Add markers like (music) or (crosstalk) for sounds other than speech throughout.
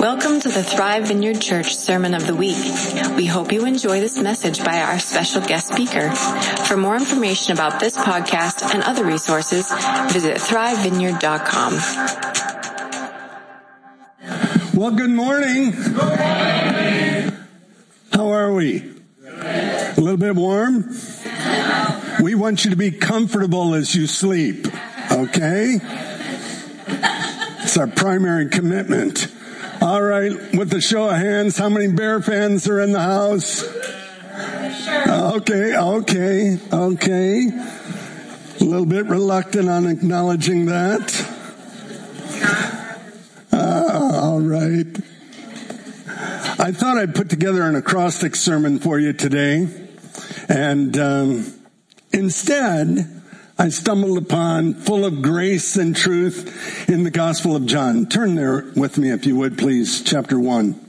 Welcome to the Thrive Vineyard Church Sermon of the Week. We hope you enjoy this message by our special guest speaker. For more information about this podcast and other resources, visit thrivevineyard.com. Well, good morning. How are we? A little bit warm? We want you to be comfortable as you sleep, okay? It's our primary commitment. All right, with the show of hands, how many Bear fans are in the house? Okay, okay, okay. A little bit reluctant on acknowledging that. Uh, all right. I thought I'd put together an acrostic sermon for you today, and um, instead, I stumbled upon full of grace and truth in the Gospel of John. Turn there with me, if you would, please, chapter one.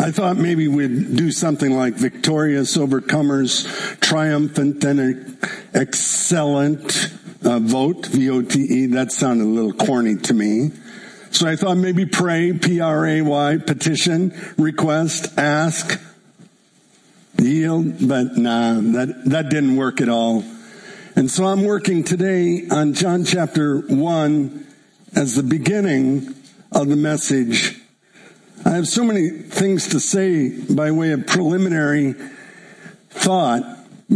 I thought maybe we'd do something like victorious overcomers, triumphant and excellent uh, vote, V-O-T-E. That sounded a little corny to me. So I thought maybe pray, P-R-A-Y, petition, request, ask, yield, but nah, that, that didn't work at all. And so I'm working today on John chapter 1 as the beginning of the message. I have so many things to say by way of preliminary thought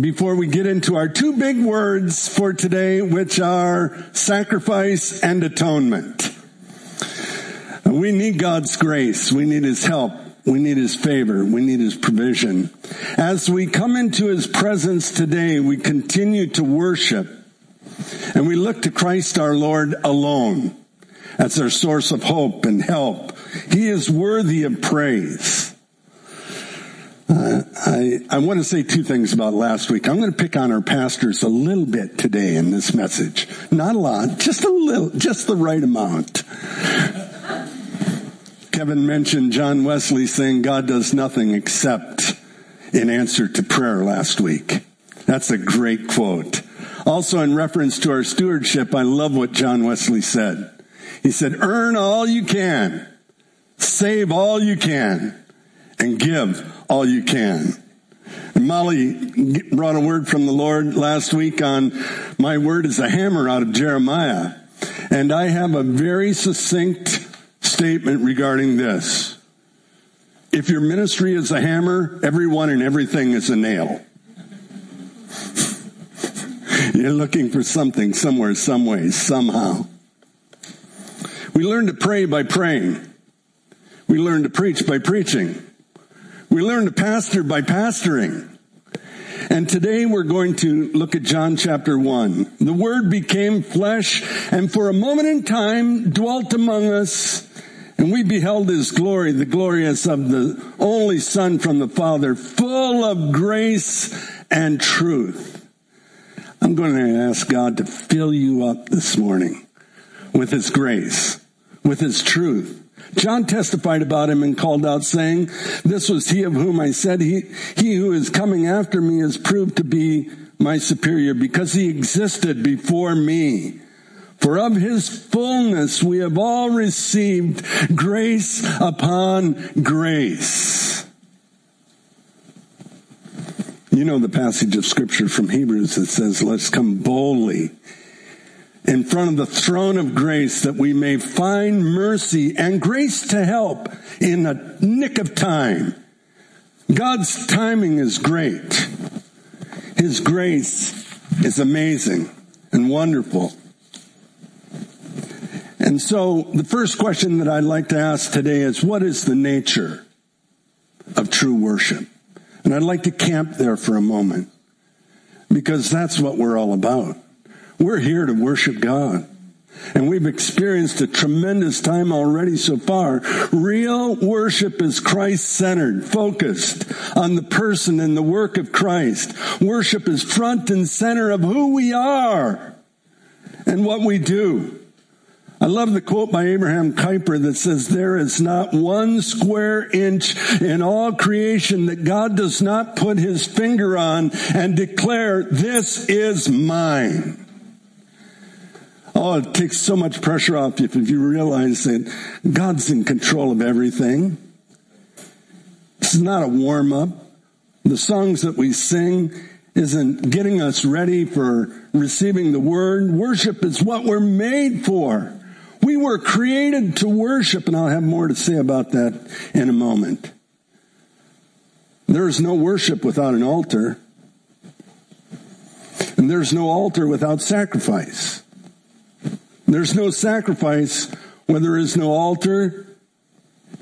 before we get into our two big words for today, which are sacrifice and atonement. We need God's grace. We need His help. We need his favor. We need his provision. As we come into his presence today, we continue to worship and we look to Christ our Lord alone as our source of hope and help. He is worthy of praise. Uh, I, I want to say two things about last week. I'm going to pick on our pastors a little bit today in this message. Not a lot, just a little, just the right amount. Kevin mentioned John Wesley saying God does nothing except in answer to prayer last week. That's a great quote. Also in reference to our stewardship, I love what John Wesley said. He said, earn all you can, save all you can, and give all you can. And Molly brought a word from the Lord last week on my word is a hammer out of Jeremiah. And I have a very succinct statement regarding this. If your ministry is a hammer, everyone and everything is a nail. (laughs) You're looking for something somewhere, some way, somehow. We learn to pray by praying. We learn to preach by preaching. We learn to pastor by pastoring. And today we're going to look at John chapter 1. The Word became flesh and for a moment in time dwelt among us and we beheld his glory, the glory glorious of the only son from the father, full of grace and truth. I'm going to ask God to fill you up this morning with his grace, with his truth. John testified about him and called out saying, this was he of whom I said, he, he who is coming after me is proved to be my superior because he existed before me. For of his fullness we have all received grace upon grace. You know the passage of scripture from Hebrews that says, let's come boldly in front of the throne of grace that we may find mercy and grace to help in a nick of time. God's timing is great. His grace is amazing and wonderful. And so the first question that I'd like to ask today is what is the nature of true worship? And I'd like to camp there for a moment because that's what we're all about. We're here to worship God. And we've experienced a tremendous time already so far. Real worship is Christ centered, focused on the person and the work of Christ. Worship is front and center of who we are and what we do. I love the quote by Abraham Kuyper that says, there is not one square inch in all creation that God does not put his finger on and declare, this is mine. Oh, it takes so much pressure off you if you realize that God's in control of everything. This is not a warm up. The songs that we sing isn't getting us ready for receiving the word. Worship is what we're made for. We were created to worship, and I'll have more to say about that in a moment. There is no worship without an altar. And there's no altar without sacrifice. There's no sacrifice where there is no altar,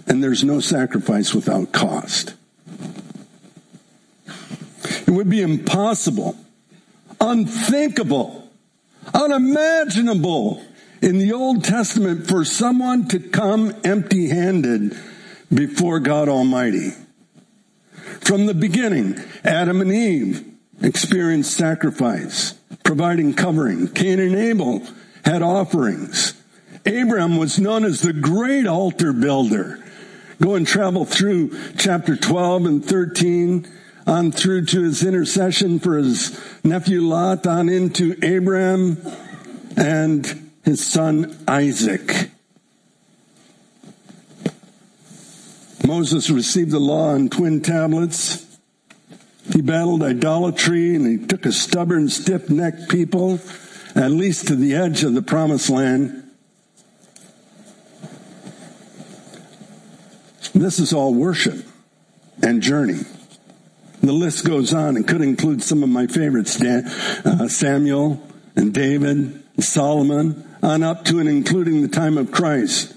and there's no sacrifice without cost. It would be impossible, unthinkable, unimaginable in the Old Testament for someone to come empty handed before God Almighty. From the beginning, Adam and Eve experienced sacrifice, providing covering. Cain and Abel had offerings. Abraham was known as the great altar builder. Go and travel through chapter 12 and 13 on through to his intercession for his nephew Lot on into Abraham and his son Isaac. Moses received the law on twin tablets. He battled idolatry and he took a stubborn, stiff-necked people at least to the edge of the promised land. This is all worship and journey. The list goes on and could include some of my favorites, Dan, uh, Samuel and David, and Solomon, on up to and including the time of Christ,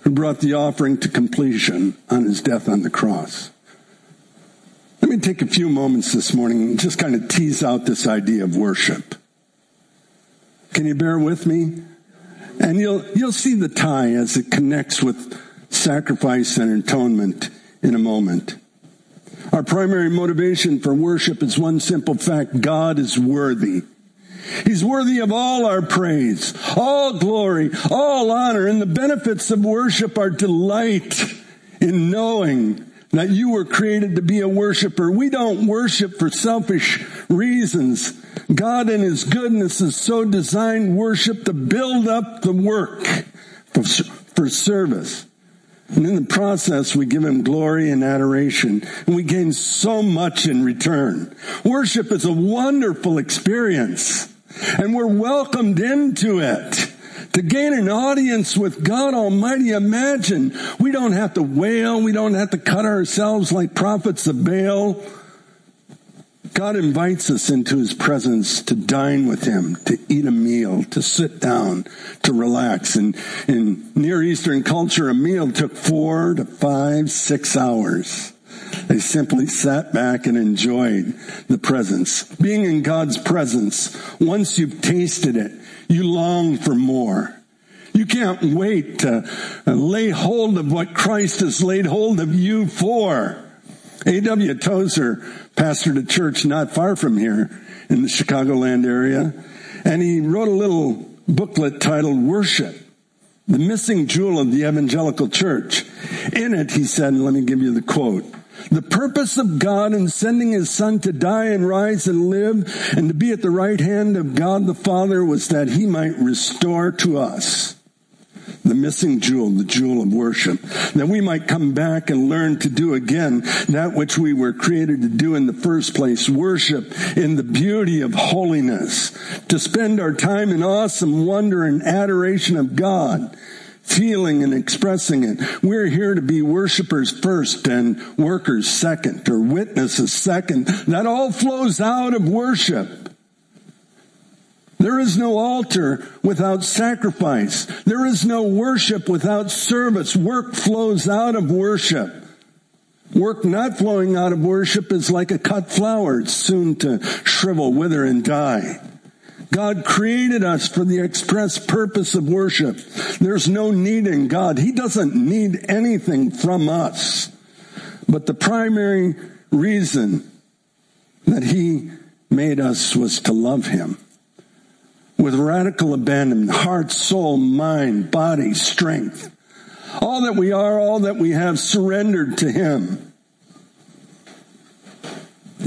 who brought the offering to completion on his death on the cross. Let me take a few moments this morning and just kind of tease out this idea of worship. Can you bear with me? And you'll, you'll see the tie as it connects with sacrifice and atonement in a moment. Our primary motivation for worship is one simple fact. God is worthy. He's worthy of all our praise, all glory, all honor, and the benefits of worship are delight in knowing that you were created to be a worshiper. We don't worship for selfish reasons. God in His goodness has so designed worship to build up the work for, for service. And in the process, we give him glory and adoration. And we gain so much in return. Worship is a wonderful experience. And we're welcomed into it. To gain an audience with God Almighty, imagine we don't have to wail. We don't have to cut ourselves like prophets of Baal. God invites us into his presence to dine with him, to eat a meal, to sit down, to relax. And in Near Eastern culture, a meal took four to five, six hours. They simply sat back and enjoyed the presence. Being in God's presence, once you've tasted it, you long for more. You can't wait to lay hold of what Christ has laid hold of you for. A.W. Tozer pastored a church not far from here in the Chicagoland area, and he wrote a little booklet titled Worship, the missing jewel of the evangelical church. In it, he said, and let me give you the quote. The purpose of God in sending his son to die and rise and live and to be at the right hand of God the Father was that he might restore to us the missing jewel, the jewel of worship, that we might come back and learn to do again that which we were created to do in the first place, worship in the beauty of holiness, to spend our time in awesome wonder and adoration of God feeling and expressing it. We're here to be worshipers first and workers second or witnesses second. That all flows out of worship. There is no altar without sacrifice. There is no worship without service. Work flows out of worship. Work not flowing out of worship is like a cut flower. It's soon to shrivel, wither, and die. God created us for the express purpose of worship. There's no need in God. He doesn't need anything from us. But the primary reason that He made us was to love Him with radical abandonment, heart, soul, mind, body, strength. All that we are, all that we have surrendered to Him.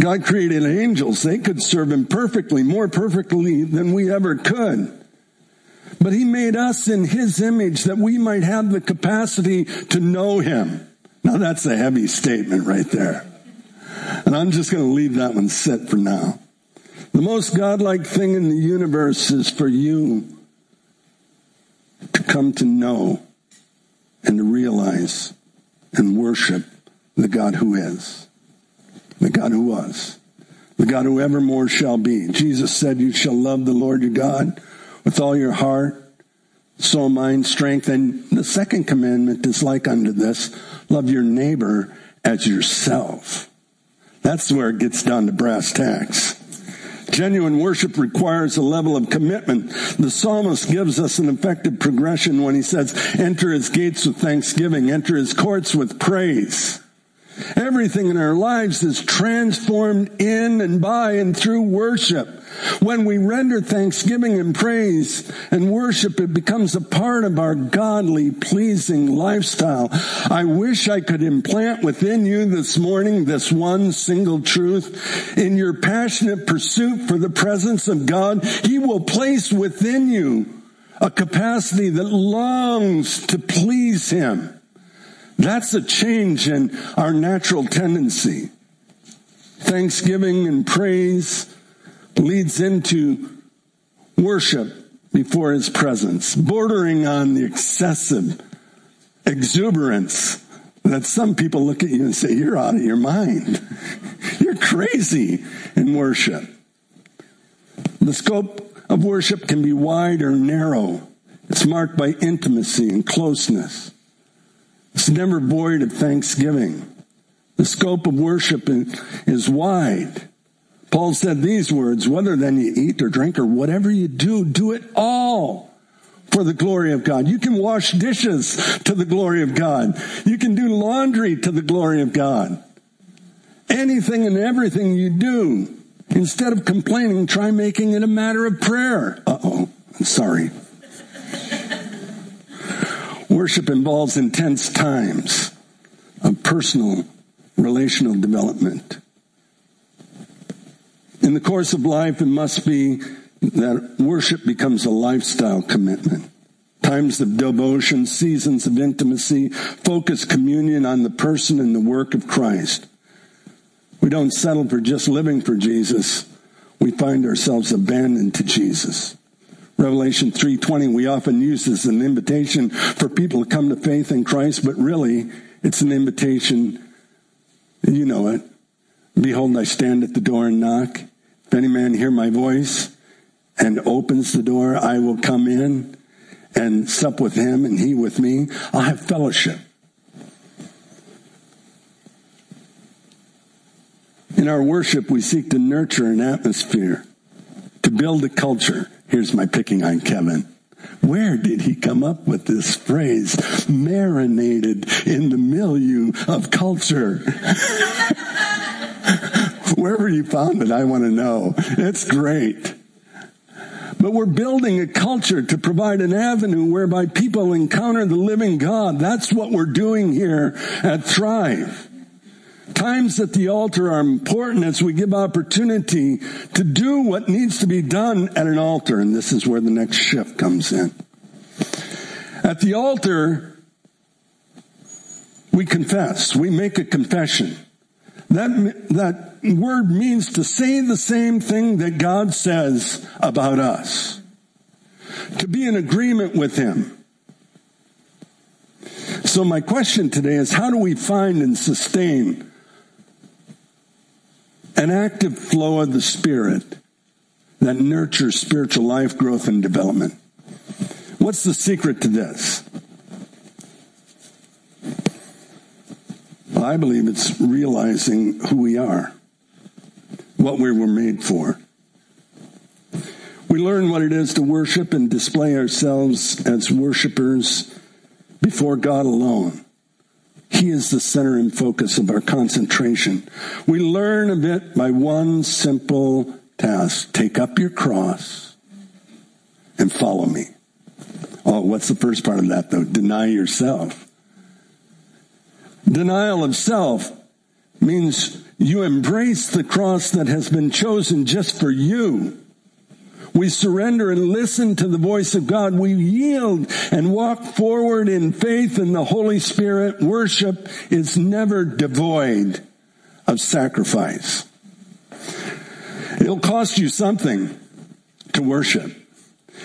God created angels. They could serve Him perfectly, more perfectly than we ever could. But he made us in his image that we might have the capacity to know him. Now that's a heavy statement right there. And I'm just going to leave that one sit for now. The most godlike thing in the universe is for you to come to know and to realize and worship the God who is, the God who was, the God who evermore shall be. Jesus said, You shall love the Lord your God with all your heart, soul, mind, strength. And the second commandment is like unto this love your neighbor as yourself. That's where it gets down to brass tacks. Genuine worship requires a level of commitment. The psalmist gives us an effective progression when he says, enter his gates with thanksgiving, enter his courts with praise. Everything in our lives is transformed in and by and through worship. When we render thanksgiving and praise and worship, it becomes a part of our godly, pleasing lifestyle. I wish I could implant within you this morning this one single truth. In your passionate pursuit for the presence of God, He will place within you a capacity that longs to please Him. That's a change in our natural tendency. Thanksgiving and praise leads into worship before his presence, bordering on the excessive exuberance that some people look at you and say, you're out of your mind. (laughs) You're crazy in worship. The scope of worship can be wide or narrow. It's marked by intimacy and closeness. It's never void of thanksgiving. The scope of worship is wide. Paul said these words, whether then you eat or drink or whatever you do, do it all for the glory of God. You can wash dishes to the glory of God. You can do laundry to the glory of God. Anything and everything you do, instead of complaining, try making it a matter of prayer. Uh oh, I'm sorry. Worship involves intense times of personal relational development. In the course of life, it must be that worship becomes a lifestyle commitment. Times of devotion, seasons of intimacy, focus communion on the person and the work of Christ. We don't settle for just living for Jesus. We find ourselves abandoned to Jesus. Revelation 3:20 we often use as an invitation for people to come to faith in Christ, but really it's an invitation you know it. Behold, I stand at the door and knock. If any man hear my voice and opens the door, I will come in and sup with him and he with me. I'll have fellowship. In our worship, we seek to nurture an atmosphere, to build a culture Here's my picking on Kevin. Where did he come up with this phrase, marinated in the milieu of culture? (laughs) Wherever you found it, I want to know. It's great. But we're building a culture to provide an avenue whereby people encounter the living God. That's what we're doing here at Thrive. Times at the altar are important as we give opportunity to do what needs to be done at an altar. And this is where the next shift comes in. At the altar, we confess. We make a confession. That, that word means to say the same thing that God says about us. To be in agreement with Him. So my question today is how do we find and sustain an active flow of the Spirit that nurtures spiritual life growth and development. What's the secret to this? I believe it's realizing who we are, what we were made for. We learn what it is to worship and display ourselves as worshipers before God alone. He is the center and focus of our concentration. We learn of it by one simple task. Take up your cross and follow me. Oh, what's the first part of that though? Deny yourself. Denial of self means you embrace the cross that has been chosen just for you. We surrender and listen to the voice of God. We yield and walk forward in faith in the Holy Spirit. Worship is never devoid of sacrifice. It'll cost you something to worship.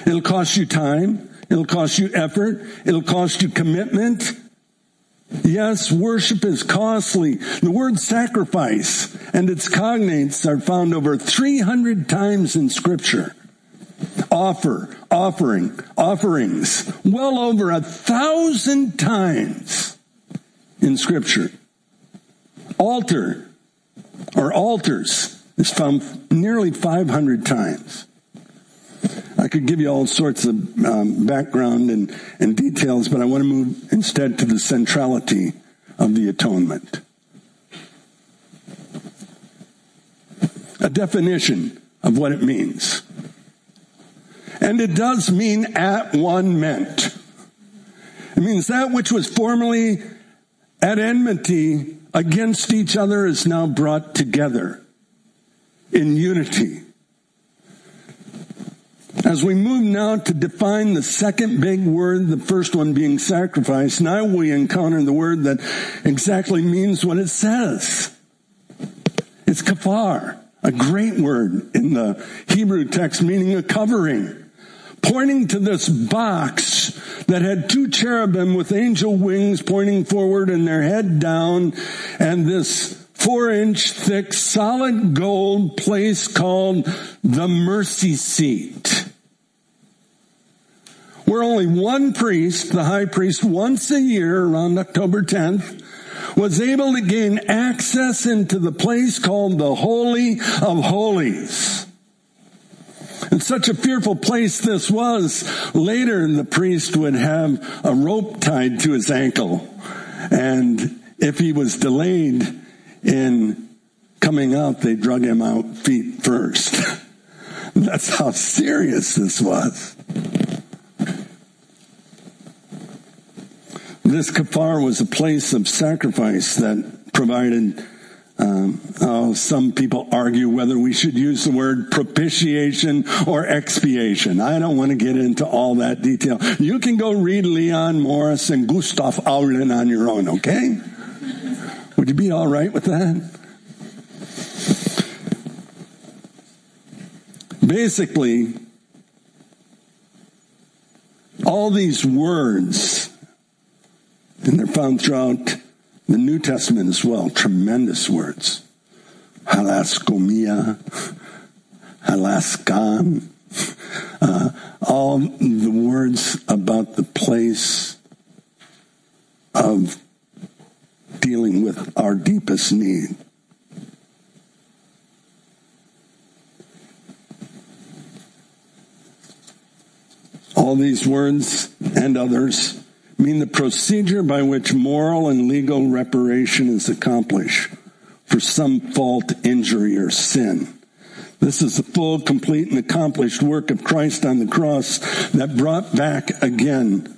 It'll cost you time. It'll cost you effort. It'll cost you commitment. Yes, worship is costly. The word sacrifice and its cognates are found over 300 times in scripture. Offer, offering, offerings, well over a thousand times in scripture. Altar or altars is found nearly 500 times. I could give you all sorts of um, background and, and details, but I want to move instead to the centrality of the atonement. A definition of what it means. And it does mean at one meant. It means that which was formerly at enmity against each other is now brought together in unity as we move now to define the second big word, the first one being sacrifice, now we encounter the word that exactly means what it says. It's kafar, a great word in the Hebrew text meaning a covering pointing to this box that had two cherubim with angel wings pointing forward and their head down and this four inch thick solid gold place called the mercy seat where only one priest, the high priest, once a year around October 10th, was able to gain access into the place called the Holy of Holies. And such a fearful place this was, later the priest would have a rope tied to his ankle. And if he was delayed in coming out, they drug him out feet first. (laughs) That's how serious this was. This kafar was a place of sacrifice that provided um, oh, some people argue whether we should use the word propitiation or expiation. I don't want to get into all that detail. You can go read Leon Morris and Gustaf Aulén on your own, okay? Would you be all right with that? Basically, all these words and they're found throughout the New Testament as well. Tremendous words. Halaskomia, halaskan, uh, all the words about the place of dealing with our deepest need. All these words and others mean the procedure by which moral and legal reparation is accomplished for some fault, injury, or sin. This is the full, complete, and accomplished work of Christ on the cross that brought back again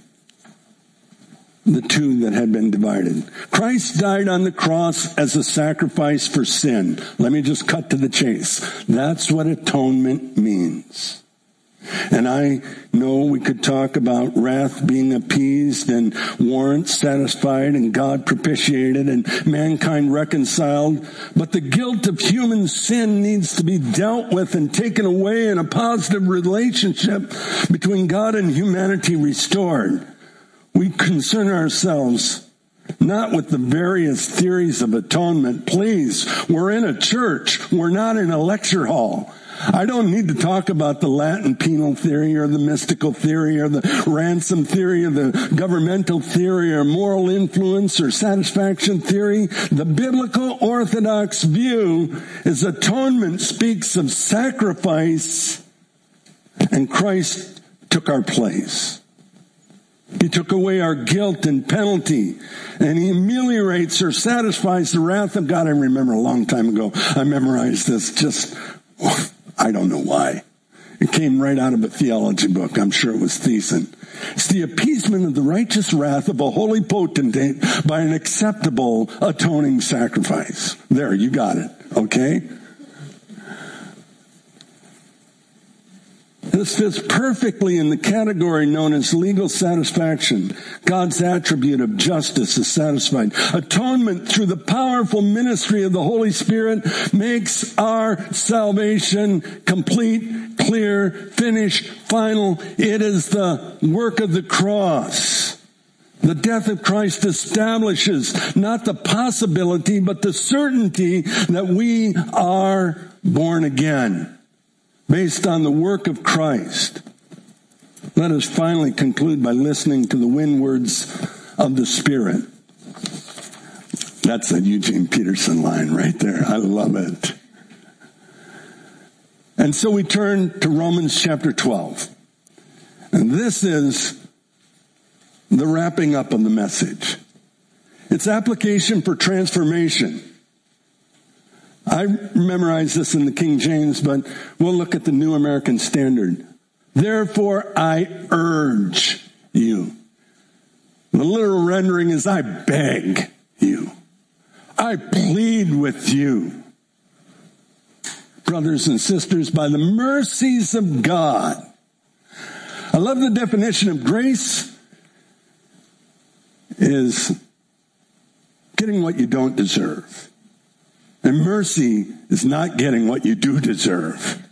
the two that had been divided. Christ died on the cross as a sacrifice for sin. Let me just cut to the chase. That's what atonement means. And I know we could talk about wrath being appeased and warrants satisfied and God propitiated and mankind reconciled. But the guilt of human sin needs to be dealt with and taken away and a positive relationship between God and humanity restored. We concern ourselves not with the various theories of atonement. Please, we're in a church. We're not in a lecture hall. I don't need to talk about the Latin penal theory or the mystical theory or the ransom theory or the governmental theory or moral influence or satisfaction theory. The biblical orthodox view is atonement speaks of sacrifice and Christ took our place. He took away our guilt and penalty and he ameliorates or satisfies the wrath of God. I remember a long time ago, I memorized this just I don't know why. It came right out of a theology book. I'm sure it was Thiessen. It's the appeasement of the righteous wrath of a holy potentate by an acceptable atoning sacrifice. There, you got it. Okay? This fits perfectly in the category known as legal satisfaction. God's attribute of justice is satisfied. Atonement through the powerful ministry of the Holy Spirit makes our salvation complete, clear, finished, final. It is the work of the cross. The death of Christ establishes not the possibility, but the certainty that we are born again based on the work of Christ. Let us finally conclude by listening to the wind words of the Spirit. That's a Eugene Peterson line right there. I love it. And so we turn to Romans chapter 12. And this is the wrapping up of the message. It's application for transformation. I memorized this in the King James, but we'll look at the New American Standard. Therefore, I urge you. The literal rendering is I beg you. I plead with you. Brothers and sisters, by the mercies of God. I love the definition of grace is getting what you don't deserve. And mercy is not getting what you do deserve.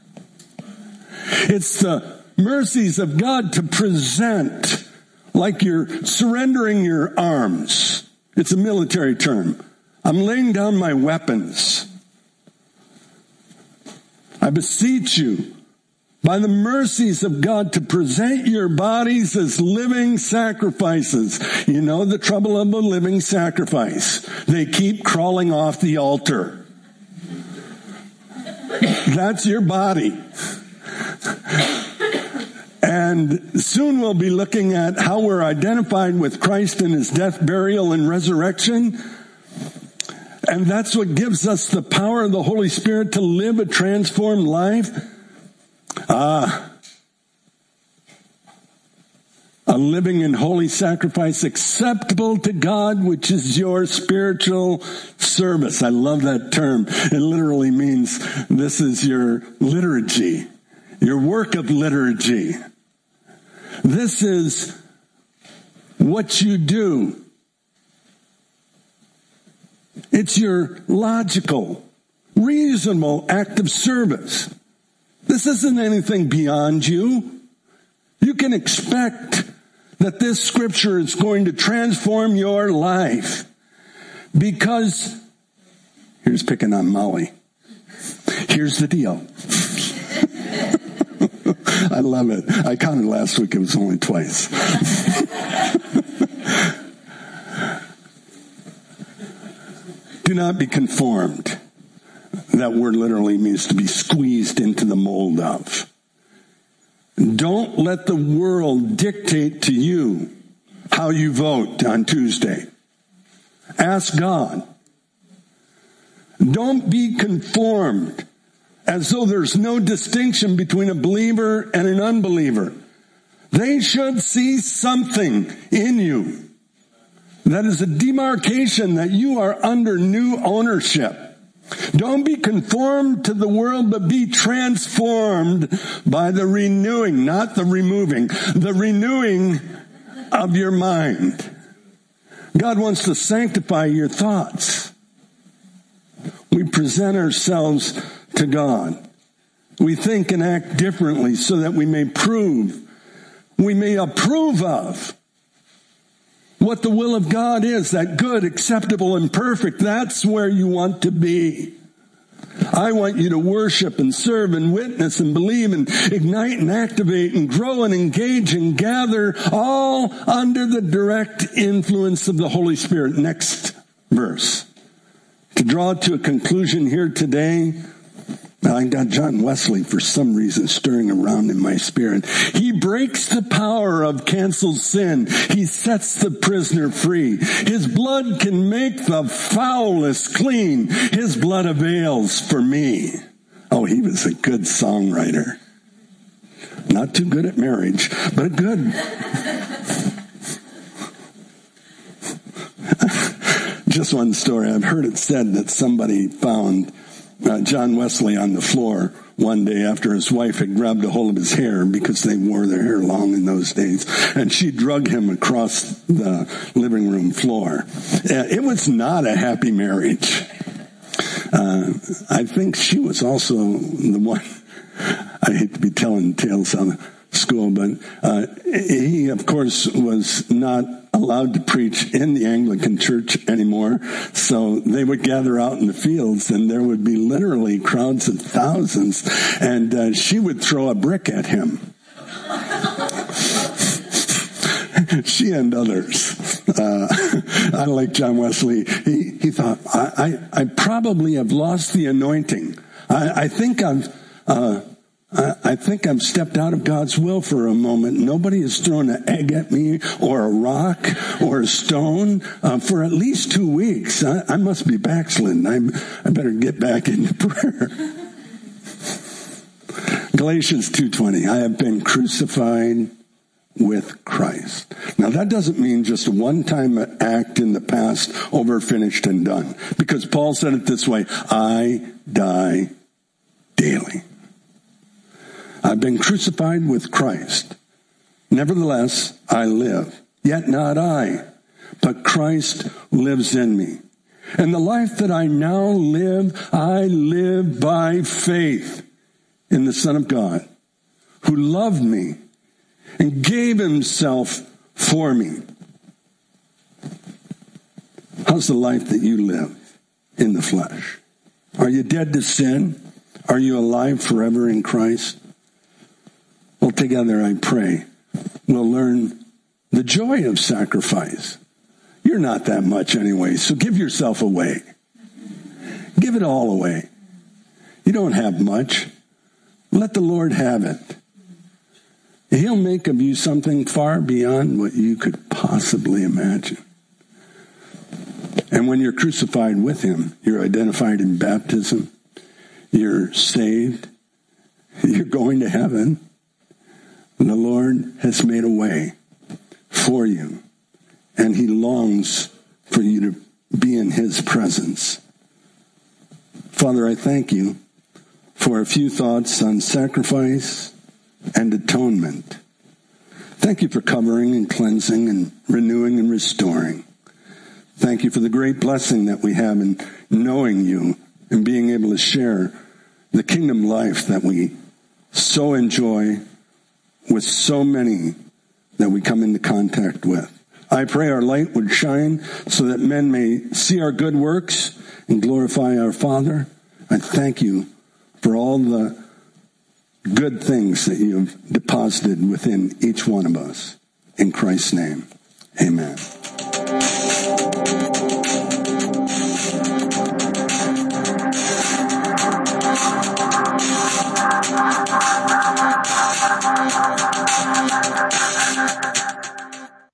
It's the mercies of God to present like you're surrendering your arms. It's a military term. I'm laying down my weapons. I beseech you by the mercies of God to present your bodies as living sacrifices. You know the trouble of a living sacrifice. They keep crawling off the altar. That's your body. And soon we'll be looking at how we're identified with Christ in his death, burial, and resurrection. And that's what gives us the power of the Holy Spirit to live a transformed life. Ah. A living and holy sacrifice acceptable to God, which is your spiritual service. I love that term. It literally means this is your liturgy, your work of liturgy. This is what you do. It's your logical, reasonable act of service. This isn't anything beyond you. You can expect that this scripture is going to transform your life because here's picking on Molly. Here's the deal. (laughs) I love it. I counted last week. It was only twice. (laughs) Do not be conformed that word literally means to be squeezed into the mold of. Don't let the world dictate to you how you vote on Tuesday. Ask God. Don't be conformed as though there's no distinction between a believer and an unbeliever. They should see something in you that is a demarcation that you are under new ownership. Don't be conformed to the world, but be transformed by the renewing, not the removing, the renewing of your mind. God wants to sanctify your thoughts. We present ourselves to God. We think and act differently so that we may prove, we may approve of what the will of God is, that good, acceptable, and perfect. That's where you want to be. I want you to worship and serve and witness and believe and ignite and activate and grow and engage and gather all under the direct influence of the Holy Spirit. Next verse. To draw to a conclusion here today, I got John Wesley for some reason stirring around in my spirit. He breaks the power of canceled sin. He sets the prisoner free. His blood can make the foulest clean. His blood avails for me. Oh, he was a good songwriter. Not too good at marriage, but good. (laughs) Just one story. I've heard it said that somebody found uh, John Wesley on the floor one day after his wife had grabbed a hold of his hair because they wore their hair long in those days, and she drug him across the living room floor. Uh, it was not a happy marriage. Uh, I think she was also the one. (laughs) I hate to be telling tales on school, but uh, he, of course, was not allowed to preach in the Anglican church anymore. So they would gather out in the fields, and there would be literally crowds of thousands, and uh, she would throw a brick at him. (laughs) she and others. Uh, (laughs) I like John Wesley. He, he thought, I, I, I, probably have lost the anointing. I, I think I've, uh, I think I've stepped out of God's will for a moment. Nobody has thrown an egg at me or a rock or a stone uh, for at least two weeks. I, I must be backslidden. I'm, I better get back into (laughs) prayer. Galatians 2.20, I have been crucified with Christ. Now that doesn't mean just a one-time act in the past, over, finished, and done. Because Paul said it this way, I die daily. I've been crucified with Christ. Nevertheless, I live. Yet not I, but Christ lives in me. And the life that I now live, I live by faith in the Son of God, who loved me and gave himself for me. How's the life that you live in the flesh? Are you dead to sin? Are you alive forever in Christ? Well, together I pray we'll learn the joy of sacrifice. You're not that much anyway, so give yourself away. Give it all away. You don't have much. Let the Lord have it. He'll make of you something far beyond what you could possibly imagine. And when you're crucified with Him, you're identified in baptism, you're saved, (laughs) you're going to heaven. The Lord has made a way for you, and He longs for you to be in His presence. Father, I thank you for a few thoughts on sacrifice and atonement. Thank you for covering and cleansing and renewing and restoring. Thank you for the great blessing that we have in knowing you and being able to share the kingdom life that we so enjoy with so many that we come into contact with. I pray our light would shine so that men may see our good works and glorify our Father. I thank you for all the good things that you have deposited within each one of us. In Christ's name, amen.